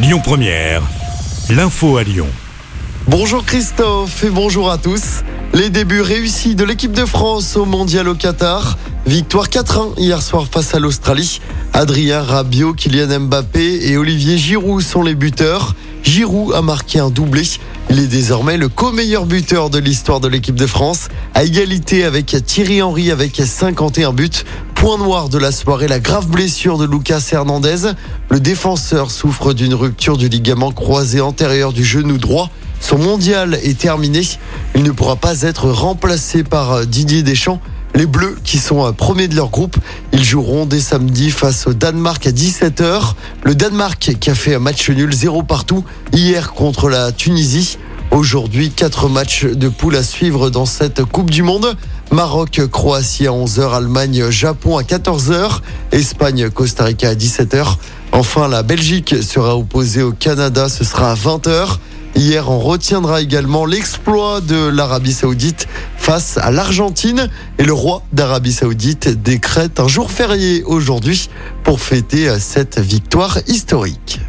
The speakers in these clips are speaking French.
Lyon Première, l'info à Lyon. Bonjour Christophe et bonjour à tous. Les débuts réussis de l'équipe de France au Mondial au Qatar. Victoire 4-1 hier soir face à l'Australie. Adrien Rabiot, Kylian Mbappé et Olivier Giroud sont les buteurs. Giroud a marqué un doublé. Il est désormais le co-meilleur buteur de l'histoire de l'équipe de France, à égalité avec Thierry Henry avec 51 buts. Point noir de la soirée, la grave blessure de Lucas Hernandez. Le défenseur souffre d'une rupture du ligament croisé antérieur du genou droit. Son mondial est terminé. Il ne pourra pas être remplacé par Didier Deschamps. Les Bleus, qui sont premiers de leur groupe, ils joueront dès samedi face au Danemark à 17h. Le Danemark qui a fait un match nul 0 partout hier contre la Tunisie. Aujourd'hui, quatre matchs de poule à suivre dans cette Coupe du Monde. Maroc, Croatie à 11h, Allemagne, Japon à 14h, Espagne, Costa Rica à 17h. Enfin, la Belgique sera opposée au Canada, ce sera à 20h. Hier, on retiendra également l'exploit de l'Arabie Saoudite face à l'Argentine et le roi d'Arabie Saoudite décrète un jour férié aujourd'hui pour fêter cette victoire historique.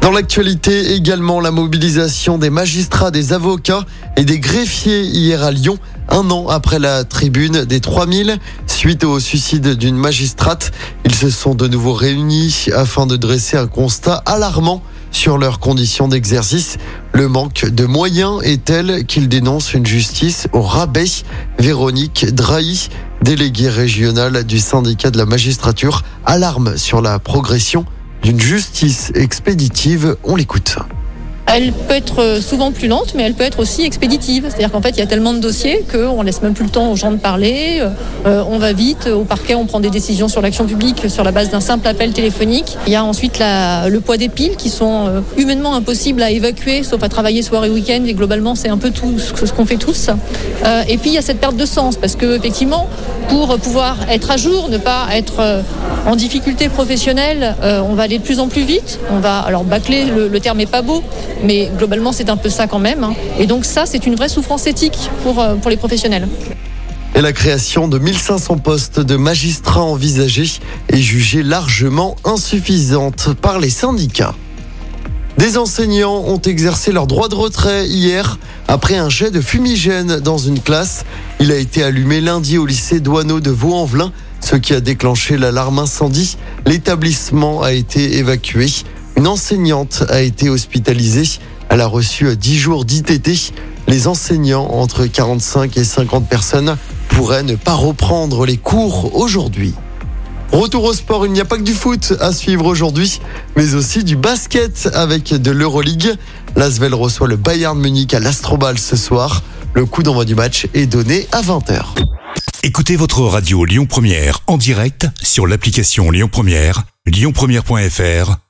Dans l'actualité également, la mobilisation des magistrats, des avocats et des greffiers hier à Lyon, un an après la tribune des 3000, suite au suicide d'une magistrate. Ils se sont de nouveau réunis afin de dresser un constat alarmant sur leurs conditions d'exercice. Le manque de moyens est tel qu'ils dénoncent une justice au rabais. Véronique Drahi, déléguée régionale du syndicat de la magistrature, alarme sur la progression d'une justice expéditive. On l'écoute. Elle peut être souvent plus lente, mais elle peut être aussi expéditive. C'est-à-dire qu'en fait, il y a tellement de dossiers qu'on laisse même plus le temps aux gens de parler. Euh, on va vite au parquet, on prend des décisions sur l'action publique sur la base d'un simple appel téléphonique. Il y a ensuite le poids des piles qui sont euh, humainement impossibles à évacuer, sauf à travailler soir et week-end. Et globalement, c'est un peu tout ce qu'on fait tous. Euh, et puis, il y a cette perte de sens, parce que effectivement, pour pouvoir être à jour, ne pas être en difficulté professionnelle, on va aller de plus en plus vite. On va, alors bâcler, le, le terme est pas beau, mais globalement, c'est un peu ça quand même. hein. Et donc ça, c'est une vraie souffrance éthique pour, euh, pour les professionnels. Et la création de 1500 postes de magistrats envisagés est jugée largement insuffisante par les syndicats. Des enseignants ont exercé leur droit de retrait hier après un jet de fumigène dans une classe. Il a été allumé lundi au lycée Douaneau de Vaux-en-Velin, ce qui a déclenché l'alarme incendie. L'établissement a été évacué. Une enseignante a été hospitalisée. Elle a reçu 10 jours d'ITT. Les enseignants, entre 45 et 50 personnes, pourraient ne pas reprendre les cours aujourd'hui. Retour au sport, il n'y a pas que du foot à suivre aujourd'hui, mais aussi du basket avec de l'Euroleague. L'Asvel reçoit le Bayern Munich à l'Astrobal ce soir. Le coup d'envoi du match est donné à 20h. Écoutez votre radio Lyon Première en direct sur l'application Lyon Première, lyonpremière.fr